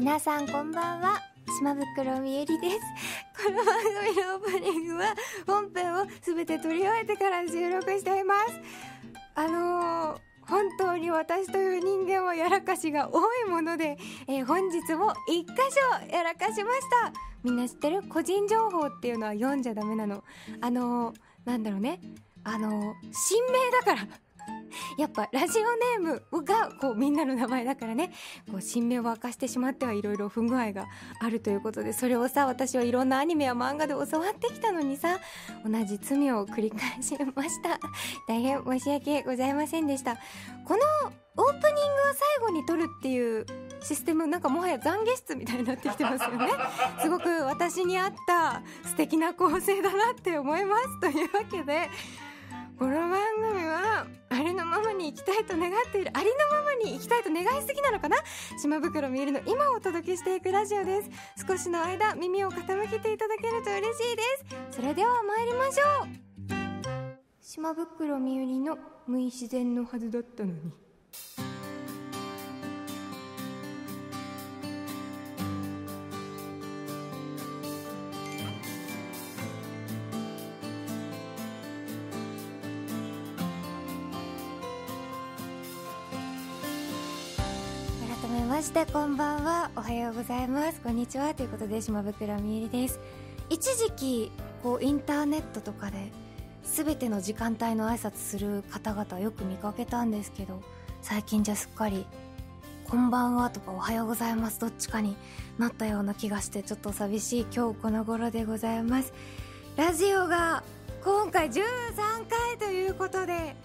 皆さんこんばんは。島袋みゆりです。この番組のオープニングは本編を全て撮り終えてから収録しています。あのー本当に私という人間はやらかしが多いもので、えー本日も一箇所やらかしました。みんな知ってる？個人情報っていうのは読んじゃダメなの。あのーなんだろうね。あのー新名だから。やっぱラジオネームがこうみんなの名前だからねこう新名を明かしてしまってはいろいろ不具合があるということでそれをさ私はいろんなアニメや漫画で教わってきたのにさ同じ罪を繰り返しました。大変申し訳ございませんでした。このオープニングを最後に撮るっていうシステムなんかもはや懺悔室みたいになってきてますよね。すごく私に合った素敵な構成だなって思います。というわけでこのきたいと願っているありのままに生きたいと願いすぎなのかな島袋みゆりの今をお届けしていくラジオです少しの間耳を傾けていただけると嬉しいです。それでは参りましょう。島袋みゆりの無自然のはずだったのに。してこんばんは。おはようございます。こんにちは。ということで島袋みゆりです。一時期こうインターネットとかで全ての時間帯の挨拶する方々よく見かけたんですけど最近じゃすっかり「こんばんは」とか「おはようございます」どっちかになったような気がしてちょっと寂しい今日この頃でございます。ラジオが今回13回ということで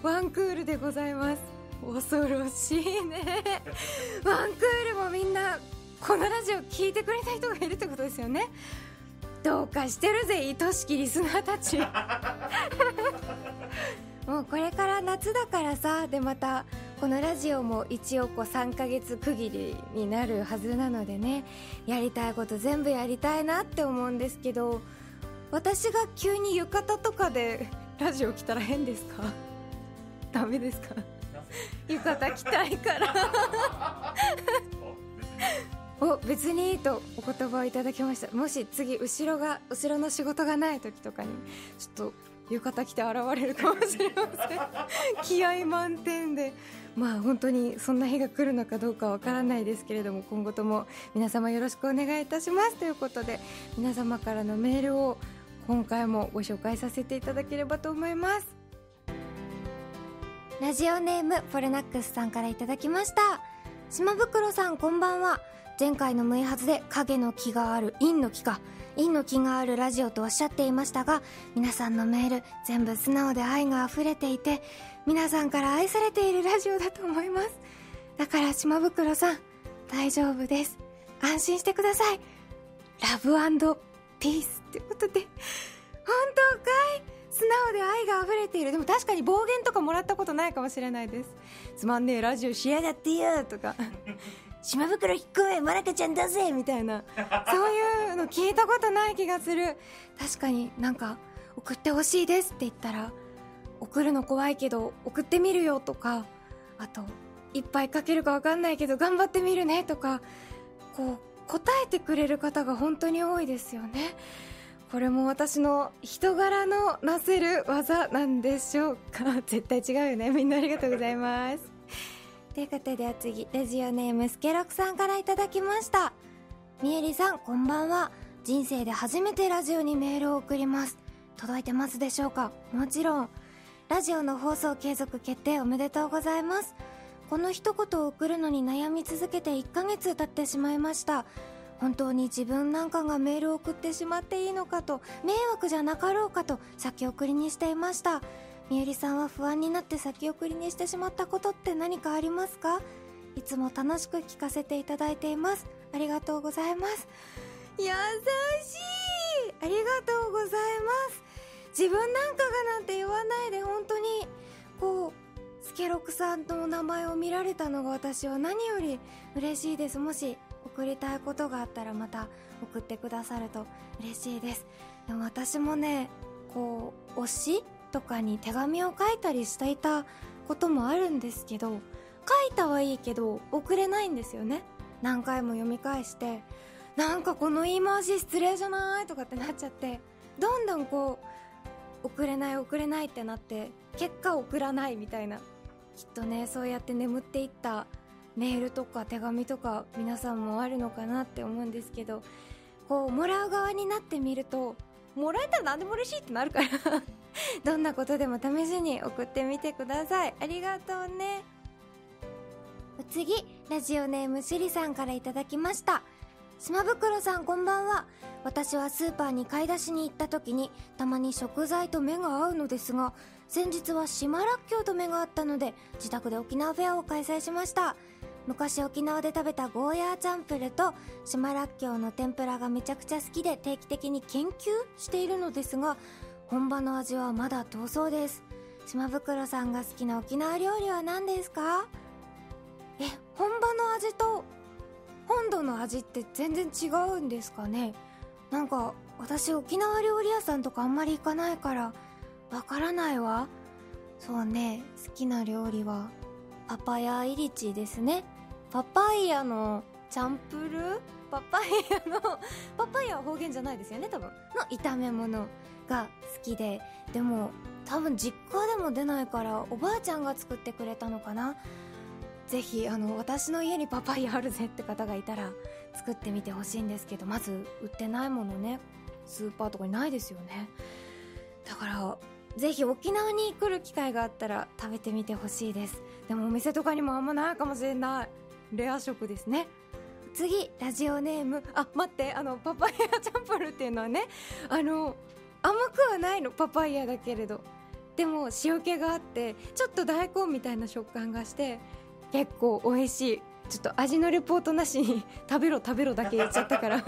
ワンクールでございます。恐ろしいね。ワンクールもみんなこのラジオ聞いてくれた人がいるってことですよね。どうかしてるぜ愛しきリスナーたち。もうこれから夏だからさでまたこのラジオも一応こう3ヶ月区切りになるはずなのでね。やりたいこと全部やりたいなって思うんですけど私が急に浴衣とかでラジオ来たら変ですか？ダメですか？浴衣着たいから。お別に。いいとお言葉をいただきました。もし次後ろが後ろの仕事がない時とかにちょっと浴衣着て現れるかもしれません。気合満点で。まあ本当にそんな日が来るのかどうかわからないですけれども今後とも皆様よろしくお願いいたします。ということで皆様からのメールを今回もご紹介させていただければと思います。ラジオネームポレナックスさんからいただきました。島袋さんこんばんは。前回の無いはずで影の木がある陰の木か。陰の木があるラジオとおっしゃっていましたが皆さんのメール全部素直で愛が溢れていて皆さんから愛されているラジオだと思います。だから島袋さん大丈夫です。安心してください。ラブピースってことで。本当かい？素直で愛が溢れている。でも確かに暴言とかもらったことないかもしれないです。つまんねえラジオしやがってよとか。島袋引っ込めマラカちゃんだぜみたいな。そういうの聞いたことない気がする。確かになんか送ってほしいですって言ったら送るの怖いけど送ってみるよとか。あといっぱい書けるか分かんないけど頑張ってみるねとか。こう答えてくれる方が本当に多いですよね。これも私の人柄のなせる技なんでしょうか。絶対違うよね。みんなありがとうございます。ということでお次ラジオネームスケロクさんからいただきました。みえりさんこんばんは。人生で初めてラジオにメールを送ります。届いてますでしょうか？もちろん。ラジオの放送継続決定おめでとうございます。この一言を送るのに悩み続けて1ヶ月経ってしまいました。本当に自分なんかがメールを送ってしまっていいのかと迷惑じゃなかろうかと先送りにしていました。みゆりさんは不安になって先送りにしてしまったことって何かありますか？いつも楽しく聞かせていただいています。ありがとうございます。優しい。ありがとうございます。自分なんかがなんて言わないで本当にこうスケロクさんの名前を見られたのが私は何より嬉しいです。もし送りたいことがあったらまた送ってくださると嬉しいです。でも私もねこう推しとかに手紙を書いたりしていたこともあるんですけど書いたはいいけど送れないんですよね。何回も読み返してなんかこの言い回し失礼じゃないとかってなっちゃってどんどんこう送れない送れないってなって結果送らないみたいな。きっとねそうやって眠っていったメールとか手紙とか皆さんもあるのかなって思うんですけどこうもらう側になってみるともらえたら何でも嬉しいってなるから どんなことでも試しに送ってみてください。ありがとうね。次ラジオネームしりさんからいただきました。島袋さんこんばんは。私はスーパーに買い出しに行った時にたまに食材と目が合うのですが先日は島らっきょうと目が合ったので自宅で沖縄フェアを開催しました。昔沖縄で食べたゴーヤーチャンプルと島らっきょうの天ぷらがめちゃくちゃ好きで定期的に研究しているのですが本場の味はまだ遠そうです。島袋さんが好きな沖縄料理は何ですか？え本場の味と本土の味って全然違うんですかね？なんか私沖縄料理屋さんとかあんまり行かないからわからないわ。そうね好きな料理はパパヤイリチですね。パパイヤのチャンプル？パパイヤの パパイヤは方言じゃないですよね多分。の炒め物が好きで。でも多分実家でも出ないからおばあちゃんが作ってくれたのかな。ぜひあの私の家にパパイヤあるぜって方がいたら作ってみてほしいんですけど。まず売ってないものねスーパーとかにないですよね。だからぜひ沖縄に来る機会があったら食べてみてほしいです。でもお店とかにもあんまないかもしれない。レア食ですね。次ラジオネーム。あ待ってあのパパイヤチャンプルっていうのはねあの甘くはないのパパイヤだけれど。でも塩気があってちょっと大根みたいな食感がして結構美味しい。ちょっと味のレポートなしに食べろ食べろだけ言っちゃったから。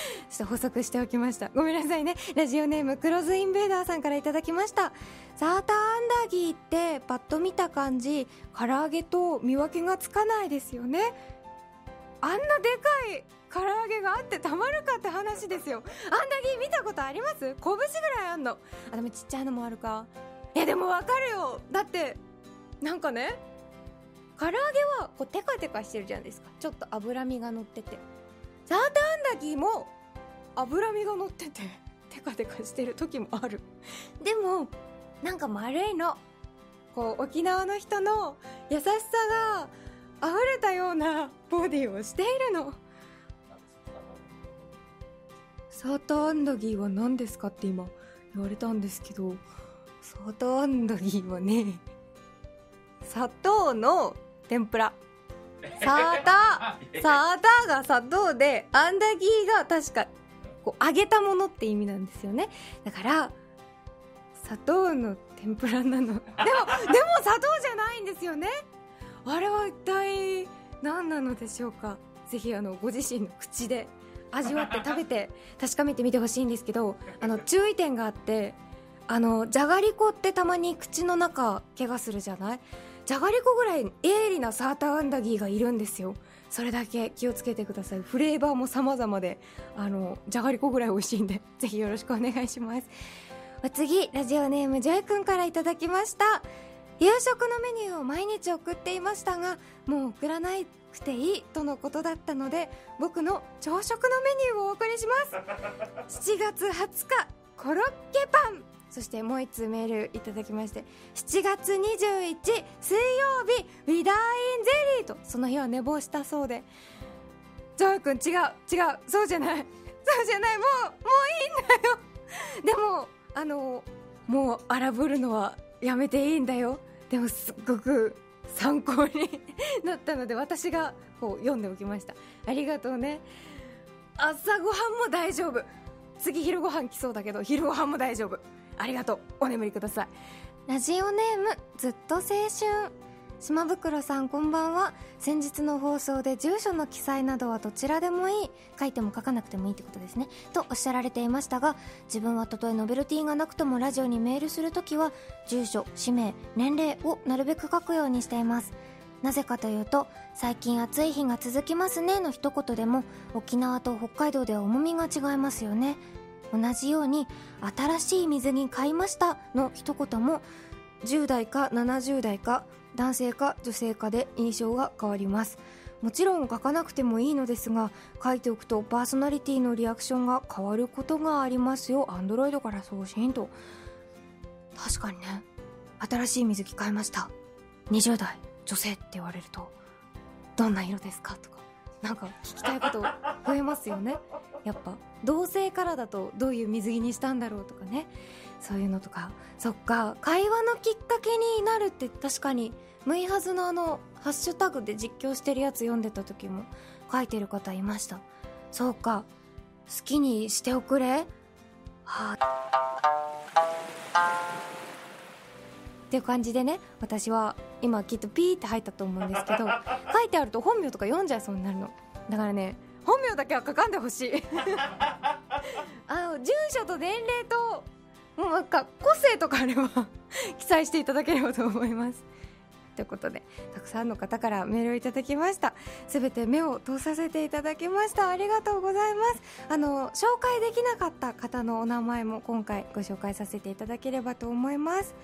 ちょっと補足しておきました。ごめんなさいね。ラジオネームクロズインベーダーさんからいただきました。サーターアンダギーってパッと見た感じ唐揚げと見分けがつかないですよね。あんなでかい唐揚げがあってたまるかって話ですよ。アンダギー見たことあります？拳ぐらいあんの。あでもちっちゃいのもあるか。いやでもわかるよ。だってなんかね唐揚げはこうテカテカしてるじゃないですか。ちょっと脂身が乗ってて。サーターアンダギーも脂身が乗っててテカテカしてる時もある。でもなんか丸いの。こう沖縄の人の優しさが溢れたようなボディをしているの。サーターアンダギーは何ですかって今言われたんですけどサーターアンダギーはね砂糖の天ぷら。サーターサーターが砂糖でアンダギーが確かこう揚げたものって意味なんですよね。だから砂糖の天ぷらなの。でもでも砂糖じゃないんですよね。あれは一体何なのでしょうか。ぜひあのご自身の口で味わって食べて確かめてみてほしいんですけどあの注意点があってあのじゃがりこってたまに口の中怪我するじゃない？じゃがりこぐらい鋭利なサーターアンダギーがいるんですよ。それだけ気をつけてください。フレーバーも様々であのじゃがりこぐらい美味しいんで ぜひよろしくお願いします。次ラジオネームジョイ君からいただきました。夕食のメニューを毎日送っていましたがもう送らなくていいとのことだったので僕の朝食のメニューをお送りします。7月20日コロッケパンそしてもう1通メールいただきまして7月21水曜日ウィダーインゼリーとその日は寝坊したそうで。ジョイ君違う違うそうじゃない。そうじゃないもうもういいんだよ。でもあのもう荒ぶるのはやめていいんだよ。でもすっごく参考になったので私がこう読んでおきました。ありがとうね。朝ごはんも大丈夫。次昼ごはん来そうだけど昼ごはんも大丈夫。ありがとう。お眠りください。ラジオネームずっと青春。島袋さんこんばんは。先日の放送で住所の記載などはどちらでもいい。書いても書かなくてもいいってことですね。とおっしゃられていましたが自分はたとえノベルティがなくともラジオにメールするときは住所氏名年齢をなるべく書くようにしています。なぜかというと最近暑い日が続きますねの一言でも沖縄と北海道では重みが違いますよね。同じように新しい水着買いましたの一言も10代か70代か男性か女性かで印象が変わります。もちろん書かなくてもいいのですが書いておくとパーソナリティのリアクションが変わることがありますよ。アンドロイドから送信と。確かにね。新しい水着買いました。20代女性って言われるとどんな色ですか？とか。なんか聞きたいこと増えますよね。やっぱ同性からだとどういう水着にしたんだろうとかね。そういうのとか。そっか。会話のきっかけになるって確かにむいはずのあのハッシュタグで実況してるやつ読んでた時も書いてる方いました。そうか。好きにしておくれ。はあ。っていう感じでね私は今きっとピーって入ったと思うんですけど 書いてあると本名とか読んじゃいそうになるの。だからね本名だけは書かんでほしい。あの住所と年齢ともうなんか個性とかあれば 記載していただければと思います。ということでたくさんの方からメールをいただきました。すべて目を通させていただきました。ありがとうございます。あの紹介できなかった方のお名前も今回ご紹介させていただければと思います。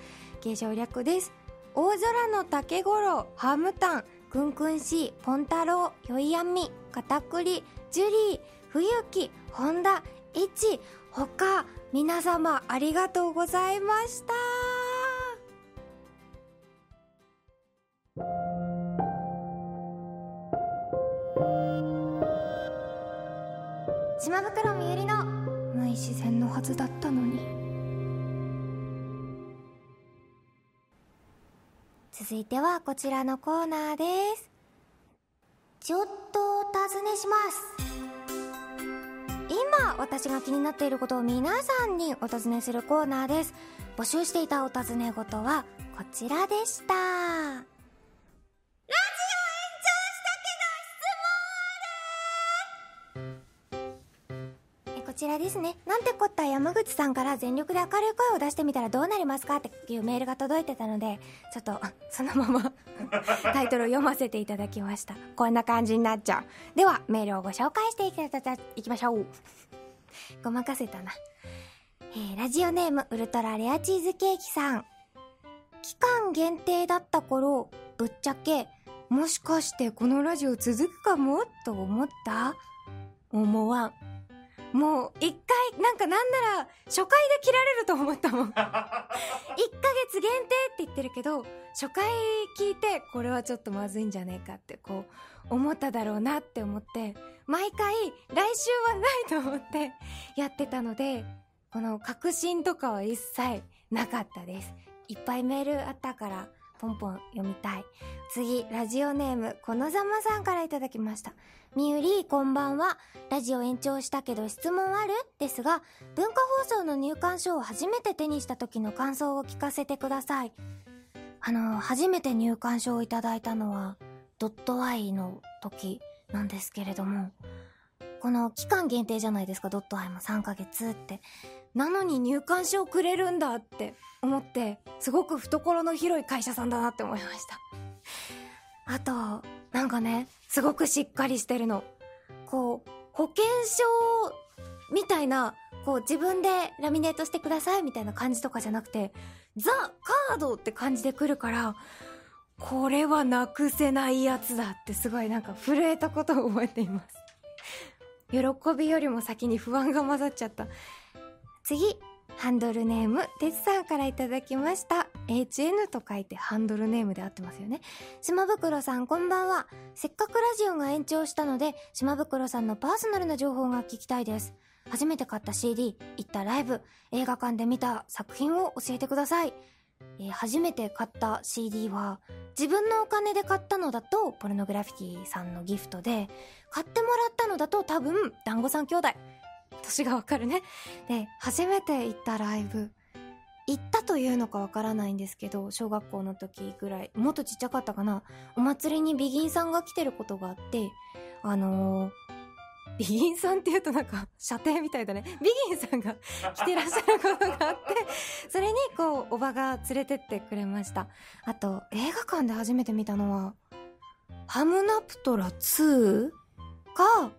継承略です大空の竹五郎ハムタンくんくんしーポンタロウよいやみかたくりジュリー冬木本田いち他皆様ありがとうございました。島袋みゆりの無意自然のはずだったのに。続いてはこちらのコーナーです。ちょっとお尋ねします。今私が気になっていることを皆さんにお尋ねするコーナーです。募集していたお尋ね事はこちらでした。ちらですね。なんてこった山口さんから全力で明るい声を出してみたらどうなりますかっていうメールが届いてたのでちょっとそのまま タイトルを読ませていただきました。こんな感じになっちゃう。ではメールをご紹介していきただきましょう。ごまかせたな。えー、ラジオネームウルトラレアチーズケーキさん。期間限定だった頃、ぶっちゃけ、もしかしてこのラジオ続くかも？と思った？思わん。もう、一回、なんかなんなら、初回で切られると思ったもん。一ヶ月限定って言ってるけど、初回聞いて、これはちょっとまずいんじゃねえかって、こう、思っただろうなって思って、毎回、来週はないと思って やってたので、この確信とかは一切なかったです。いっぱいメールあったから、ポンポン読みたい。次、ラジオネーム、このざまさんからいただきました。みゆり、こんばんは。ラジオ延長したけど質問ある？ですが、文化放送の入館証を初めて手にした時の感想を聞かせてください。あの、初めて入館証をいただいたのは、ドットアイの時なんですけれども、この期間限定じゃないですか、ドットアイも3ヶ月って。なのに入館証くれるんだって思って、すごく懐の広い会社さんだなって思いました。あと、なんかね、すごくしっかりしてるの。こう、保険証みたいな、こう自分でラミネートしてくださいみたいな感じとかじゃなくて、ザ・カードって感じで来るから、これはなくせないやつだってすごいなんか震えたことを覚えています。喜びよりも先に不安が混ざっちゃった。次、ハンドルネーム、てつさんからいただきました。HN と書いてハンドルネームで合ってますよね。島袋さんこんばんは。せっかくラジオが延長したので、島袋さんのパーソナルな情報が聞きたいです。初めて買った CD、行ったライブ、映画館で見た作品を教えてください。えー、初めて買った CD は、自分のお金で買ったのだと、ポルノグラフィティさんのギフトで、買ってもらったのだと多分、団子三兄弟。年がわかるね。で、初めて行ったライブ。行ったというのかわからないんですけど、小学校の時ぐらい、もっとちっちゃかったかな。お祭りにビギンさんが来てることがあって、あのー、ビギンさんって言うとなんか、射程みたいだね。ビギンさんが 来てらっしゃることがあって、それにこう、おばが連れてってくれました。あと、映画館で初めて見たのは、ハムナプトラ2か、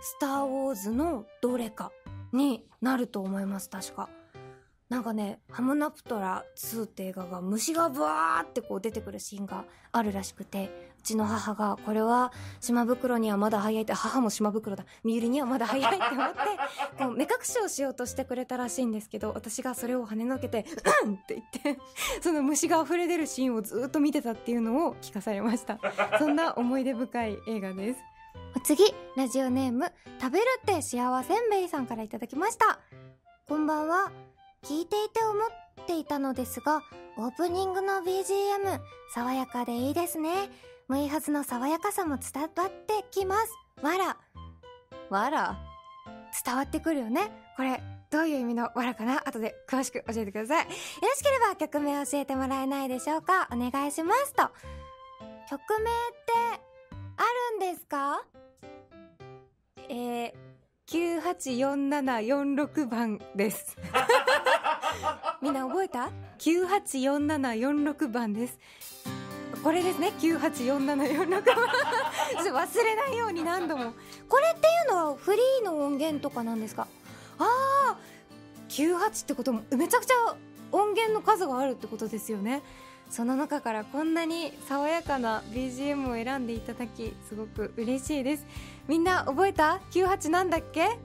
スターウォーズのどれかになると思います、確か。なんかね、ハムナプトラ2って映画が虫がブワーってこう出てくるシーンがあるらしくて、うちの母が、これは島袋にはまだ早いって、母も島袋だ、身売りにはまだ早いって思って、こう目隠しをしようとしてくれたらしいんですけど、私がそれを跳ねのけて、うんって言って、その虫が溢れ出るシーンをずっと見てたっていうのを聞かされました。そんな思い出深い映画です。次、ラジオネーム、食べるって幸せんべいさんからいただきました。こんばんは。聞いていて思っていたのですが、オープニングの BGM、爽やかでいいですね。無いはずの爽やかさも伝わってきます。わら。わら？伝わってくるよね。これ、どういう意味のわらかな？後で詳しく教えてください。よろしければ曲名教えてもらえないでしょうか？お願いしますと。曲名ってあるんですか？えー、984746番です。みんな覚えた ?984746 番です。これですね、984746番。忘れないように何度も。これっていうのはフリーの音源とかなんですか？ああ、98ってこともめちゃくちゃ音源の数があるってことですよね。その中からこんなに爽やかな BGM を選んでいただきすごく嬉しいですみんな覚えた ?98 なんだっけ？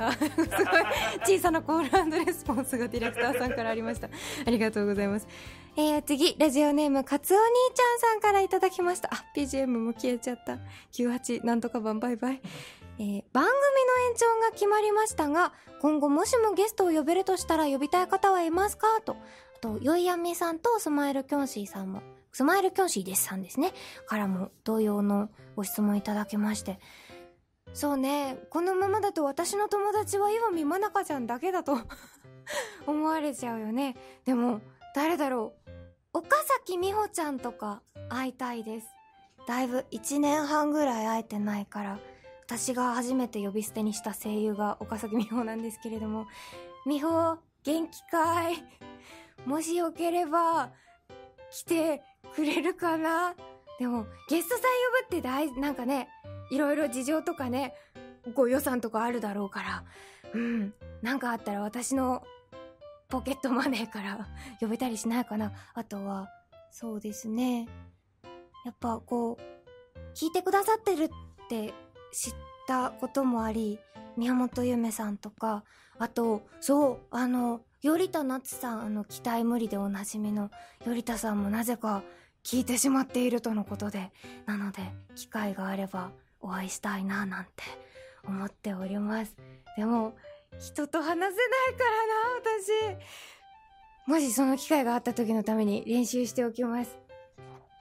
あ すごい小さなコールレスポンスがディレクターさんからありましたありがとうございますえー、次、ラジオネーム、かつお兄ちゃんさんからいただきました。あ、BGM も消えちゃった。98、なんとか番バイバイ。えー、番組の延長が決まりましたが、今後もしもゲストを呼べるとしたら呼びたい方はいますか？と。と、よいやみさんとスマイルキョンシーさんも、スマイルキョンシーですさんですね。からも同様のご質問いただきまして。そうね、このままだと私の友達は岩見まなかちゃんだけだと 思われちゃうよね。でも、誰だろう。岡崎美穂ちゃんとか会いたいです。だいぶ1年半ぐらい会えてないから、私が初めて呼び捨てにした声優が岡崎美穂なんですけれども、美穂、元気かいもしよければ、来てくれるかな？でも、ゲストさん呼ぶって大、なんかね、いろいろ事情とかね、ご予算とかあるだろうから、うん、なんかあったら私のポケットマネーから 呼べたりしないかな？あとは、そうですね。やっぱこう、聞いてくださってるって知ったこともあり、宮本ゆめさんとか、あと、そう、あの、頼田夏さん、あの、期待無理でおなじみの、頼田さんもなぜか聞いてしまっているとのことで、なので、機会があればお会いしたいな、なんて思っております。でも、人と話せないからな、私。もしその機会があった時のために練習しておきます。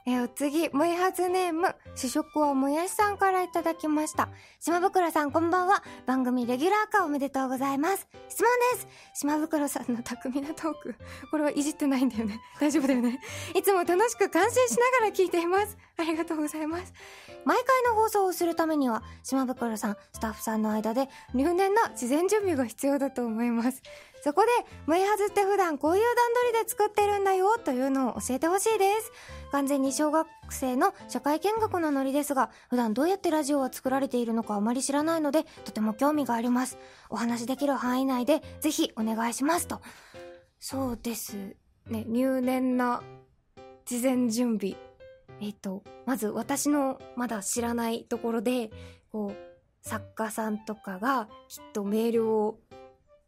えお次、もやはずネーム、主食はもやしさんからいただきました。島袋さんこんばんは。番組レギュラー化おめでとうございます。質問です。島袋さんの巧みなトーク。これはいじってないんだよね。大丈夫だよね。いつも楽しく感心しながら聞いています。ありがとうございます。毎回の放送をするためには、島袋さん、スタッフさんの間で入念な事前準備が必要だと思います。そこで、ムイハズって普段こういう段取りで作ってるんだよというのを教えてほしいです。完全に小学生の社会見学のノリですが、普段どうやってラジオは作られているのかあまり知らないので、とても興味があります。お話しできる範囲内で、ぜひお願いしますと。そうです。ね、入念な事前準備。えっ、と、まず私のまだ知らないところで、こう、作家さんとかがきっとメールを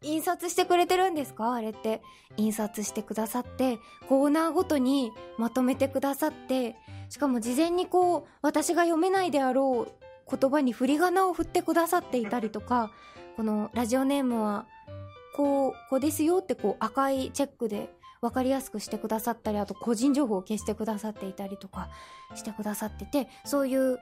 印刷してくれてるんですか？あれって。印刷してくださって、コーナーごとにまとめてくださって、しかも事前にこう、私が読めないであろう言葉に振り仮名を振ってくださっていたりとか、このラジオネームは、こう、こうですよってこう赤いチェックで分かりやすくしてくださったり、あと個人情報を消してくださっていたりとかしてくださってて、そういう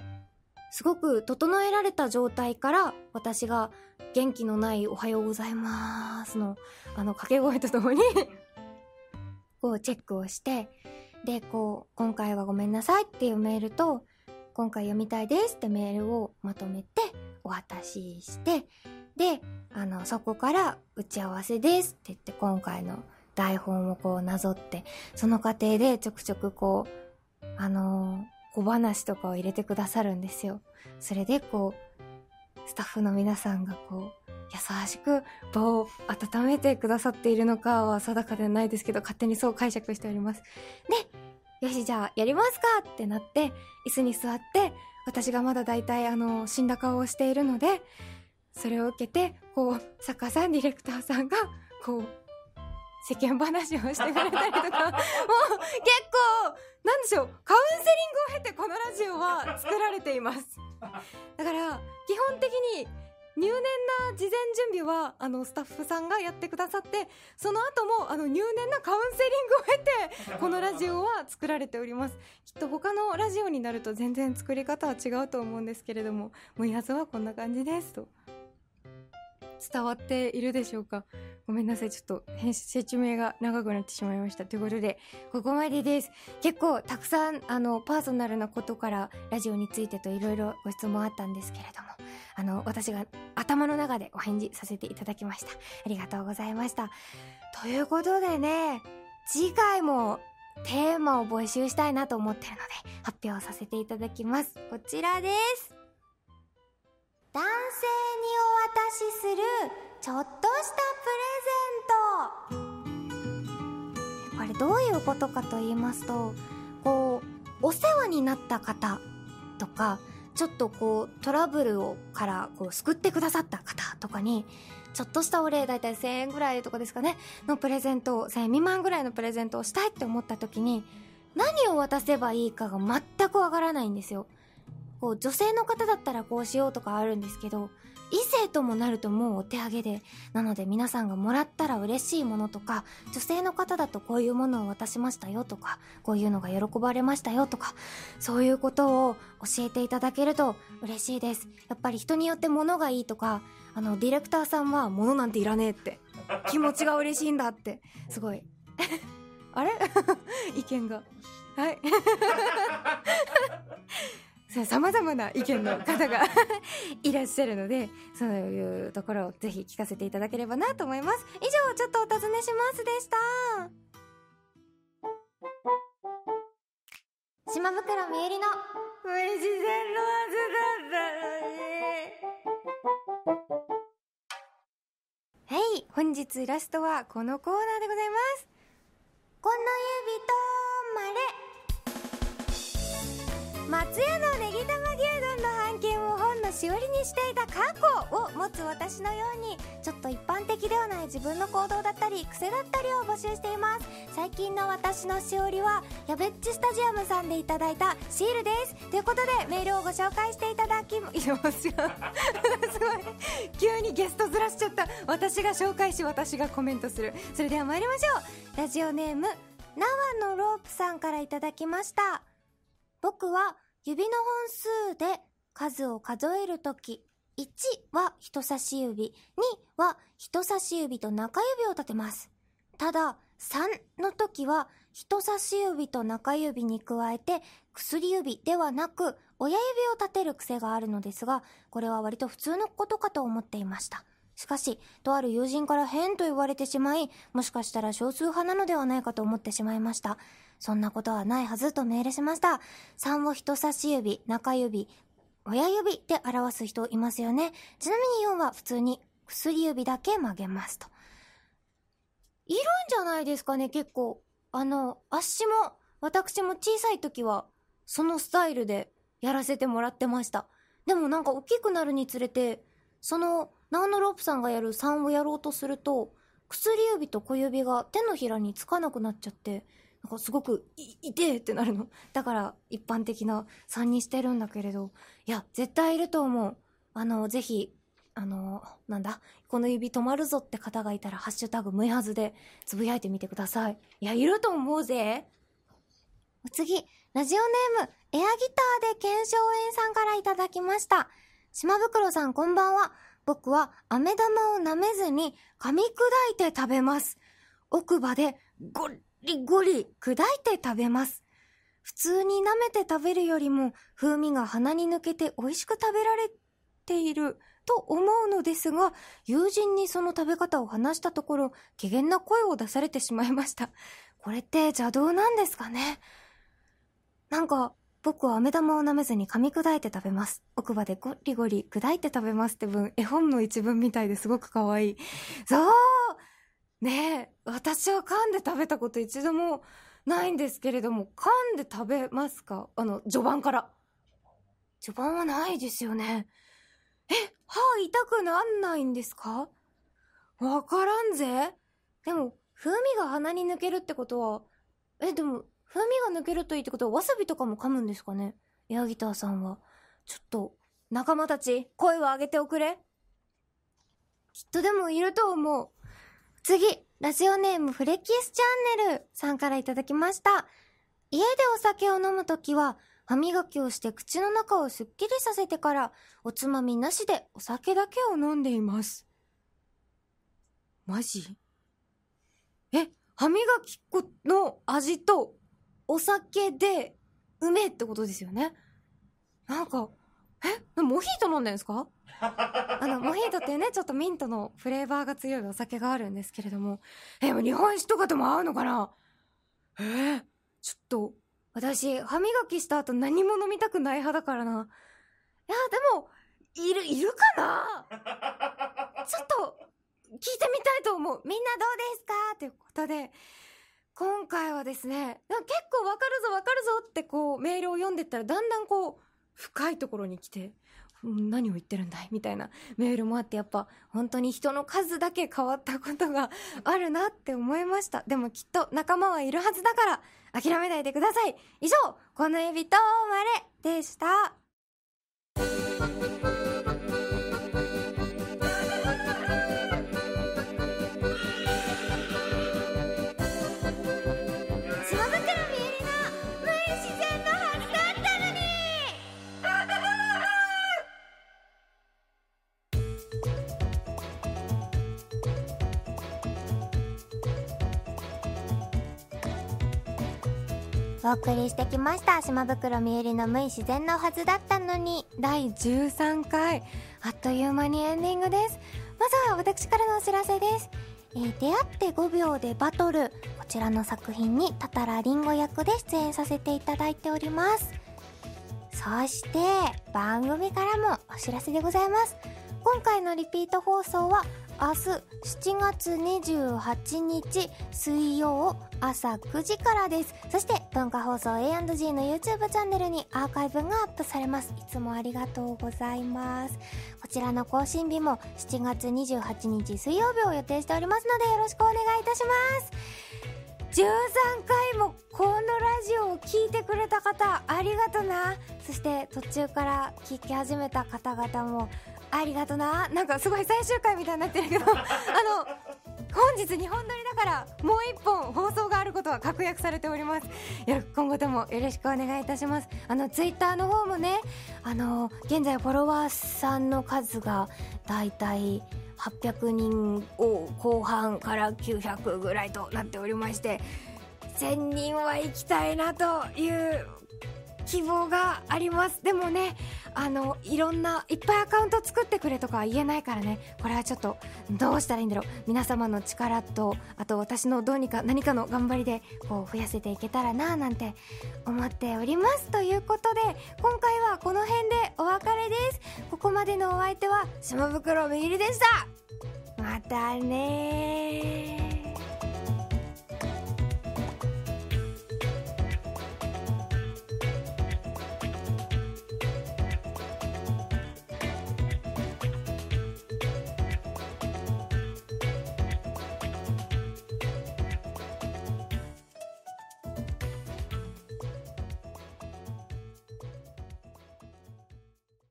すごく整えられた状態から私が元気のないおはようございますのあの掛け声とともに こうチェックをして、で、こう、今回はごめんなさいっていうメールと、今回読みたいですってメールをまとめてお渡しして、で、あの、そこから打ち合わせですって言って今回の台本をこうなぞって、その過程でちょくちょくこう、あのー小話とかを入れてくださるんですよ。それでこう、スタッフの皆さんがこう、優しく場を温めてくださっているのかは定かではないですけど、勝手にそう解釈しております。で、よし、じゃあやりますかってなって、椅子に座って、私がまだ大体あの、死んだ顔をしているので、それを受けて、こう、作家さん、ディレクターさんが、こう、世間話をしてくれたりとか、もう結構、なんでしょう、カウンセリングを経てこのラジオは作られています。だから、基本的に入念な事前準備は、あの、スタッフさんがやってくださって、その後も、あの、入念なカウンセリングを経て、このラジオは作られております。きっと他のラジオになると全然作り方は違うと思うんですけれども、もうやつはこんな感じですと。伝わっているでしょうか？ごめんなさい。ちょっと、説明が長くなってしまいました。ということで、ここまでです。結構、たくさん、あの、パーソナルなことから、ラジオについてといろいろご質問あったんですけれども、あの、私が頭の中でお返事させていただきました。ありがとうございました。ということでね、次回も、テーマを募集したいなと思ってるので、発表させていただきます。こちらです。男性にお渡しするちょっとしたプレゼント。これどういうことかと言いますとこうお世話になった方とかちょっとこうトラブルをからこう救ってくださった方とかにちょっとしたお礼だいたい1000円ぐらいとかですかねのプレゼントを1000円未満ぐらいのプレゼントをしたいって思った時に何を渡せばいいかが全くわからないんですよ。こう女性の方だったらこうしようとかあるんですけど、異性ともなるともうお手上げで、なので皆さんがもらったら嬉しいものとか、女性の方だとこういうものを渡しましたよとか、こういうのが喜ばれましたよとか、そういうことを教えていただけると嬉しいです。やっぱり人によって物がいいとか、あの、ディレクターさんは物なんていらねえって、気持ちが嬉しいんだって、すごい。あれ？意見が。はい。様々な意見の方が いらっしゃるので、そういうところをぜひ聞かせていただければなと思います。以上、ちょっとお尋ねしますでした。島袋みゆりの、無事線のはずだったのに。はい、本日ラストはこのコーナーでございます。この指と、まれ。松屋のネギ玉牛丼の半券を本のしおりにしていた過去を持つ私のようにちょっと一般的ではない自分の行動だったり癖だったりを募集しています。最近の私のしおりはやべっちスタジアムさんでいただいたシールです。ということでメールをご紹介していただきいやすごい。急にゲストずらしちゃった。私が紹介し私がコメントするそれでは参りましょうラジオネーム縄のロープさんからいただきました。僕は指の本数で数を数えるとき、1は人差し指、2は人差し指と中指を立てます。ただ、3の時は人差し指と中指に加えて薬指ではなく親指を立てる癖があるのですが、これは割と普通のことかと思っていました。しかし、とある友人から変と言われてしまい、もしかしたら少数派なのではないかと思ってしまいました。そんなことはないはずとメールしました。3を人差し指、中指、親指で表す人いますよね。ちなみに4は普通に薬指だけ曲げますと。いるんじゃないですかね、結構。あの、足も、私も小さい時は、そのスタイルでやらせてもらってました。でもなんか大きくなるにつれて、その、ナウノロープさんがやる3をやろうとすると、薬指と小指が手のひらにつかなくなっちゃって、かすごく、い、痛えってなるの。だから、一般的な3にしてるんだけれど、いや、絶対いると思う。あの、ぜひ、あの、なんだ、この指止まるぞって方がいたら、ハッシュタグ、むいはずで、つぶやいてみてください。いや、いると思うぜ。お次、ラジオネーム、エアギターで検証園さんからいただきました。島袋さん、こんばんは。僕は、飴玉を舐めずに、噛み砕いて食べます。奥歯で、ゴリゴリ砕いて食べます。普通に舐めて食べるよりも風味が鼻に抜けて美味しく食べられていると思うのですが、友人にその食べ方を話したところ、機嫌な声を出されてしまいました。これって邪道なんですかね？なんか、僕は飴玉を舐めずに噛み砕いて食べます。奥歯でゴリゴリ砕いて食べますって文、絵本の一文みたいですごく可愛い。そうね、私は噛んで食べたこと一度もないんですけれども、噛んで食べますか？あの、序盤から。序盤はないですよね。え、歯痛くなんないんですか？わからんぜ。でも、風味が鼻に抜けるってことは、え、でも、風味が抜けるといいってことは、わさびとかも噛むんですかね？エアギターさんは。ちょっと、仲間たち、声を上げておくれ。きっとでもいると思う。次、ラジオネームフレキスチャンネルさんからいただきました。家でお酒を飲むときは、歯磨きをして口の中をすっきりさせてから、おつまみなしでお酒だけを飲んでいます。マジ？え、歯磨き粉の味とお酒でうめえってことですよね。なんか、えモヒート飲んでんですか？あの、モヒートっていうね、ちょっとミントのフレーバーが強いお酒があるんですけれども、え、日本酒とかとも合うのかな？えー、ちょっと、私、歯磨きした後何も飲みたくない派だからな。いや、でも、いる、いるかな？ちょっと、聞いてみたいと思う。みんなどうですか？ということで、今回はですね、結構わかるぞわかるぞってこうメールを読んでったらだんだんこう深いところに来て、何を言ってるんだい？みたいなメールもあってやっぱ本当に人の数だけ変わったことが あるなって思いました。でもきっと仲間はいるはずだから諦めないでください。以上、このエビとまれでした。お送りしてきました。島袋みゆりの無意自然のはずだったのに。第13回。あっという間にエンディングです。まずは私からのお知らせです、えー、出会って5秒でバトル。こちらの作品にたたらりんご役で出演させていただいております。そして番組からもお知らせでございます。今回のリピート放送は明日7月28日水曜朝9時からです。そして文化放送 A&G の YouTube チャンネルにアーカイブがアップされます。いつもありがとうございます。こちらの更新日も7月28日水曜日を予定しておりますのでよろしくお願いいたします。13回もこのラジオを聴いてくれた方ありがとなそして途中から聴き始めた方々もありがとな。なんかすごい最終回みたいになってるけど。あの本日2本撮りだからもう1本放送があることは確約されております。いや今後ともよろしくお願いいたします。あのツイッターの方もねあの現在フォロワーさんの数がだいたい800人を後半から900ぐらいとなっておりまして1000人は行きたいなという希望があります。でもねあのいろんないっぱいアカウント作ってくれとかは言えないからね。これはちょっとどうしたらいいんだろう。皆様の力とあと私のどうにか何かの頑張りでこう増やせていけたらななんて思っております。ということで今回はこの辺でお別れです。ここまでのお相手は島袋みぎりでした。またね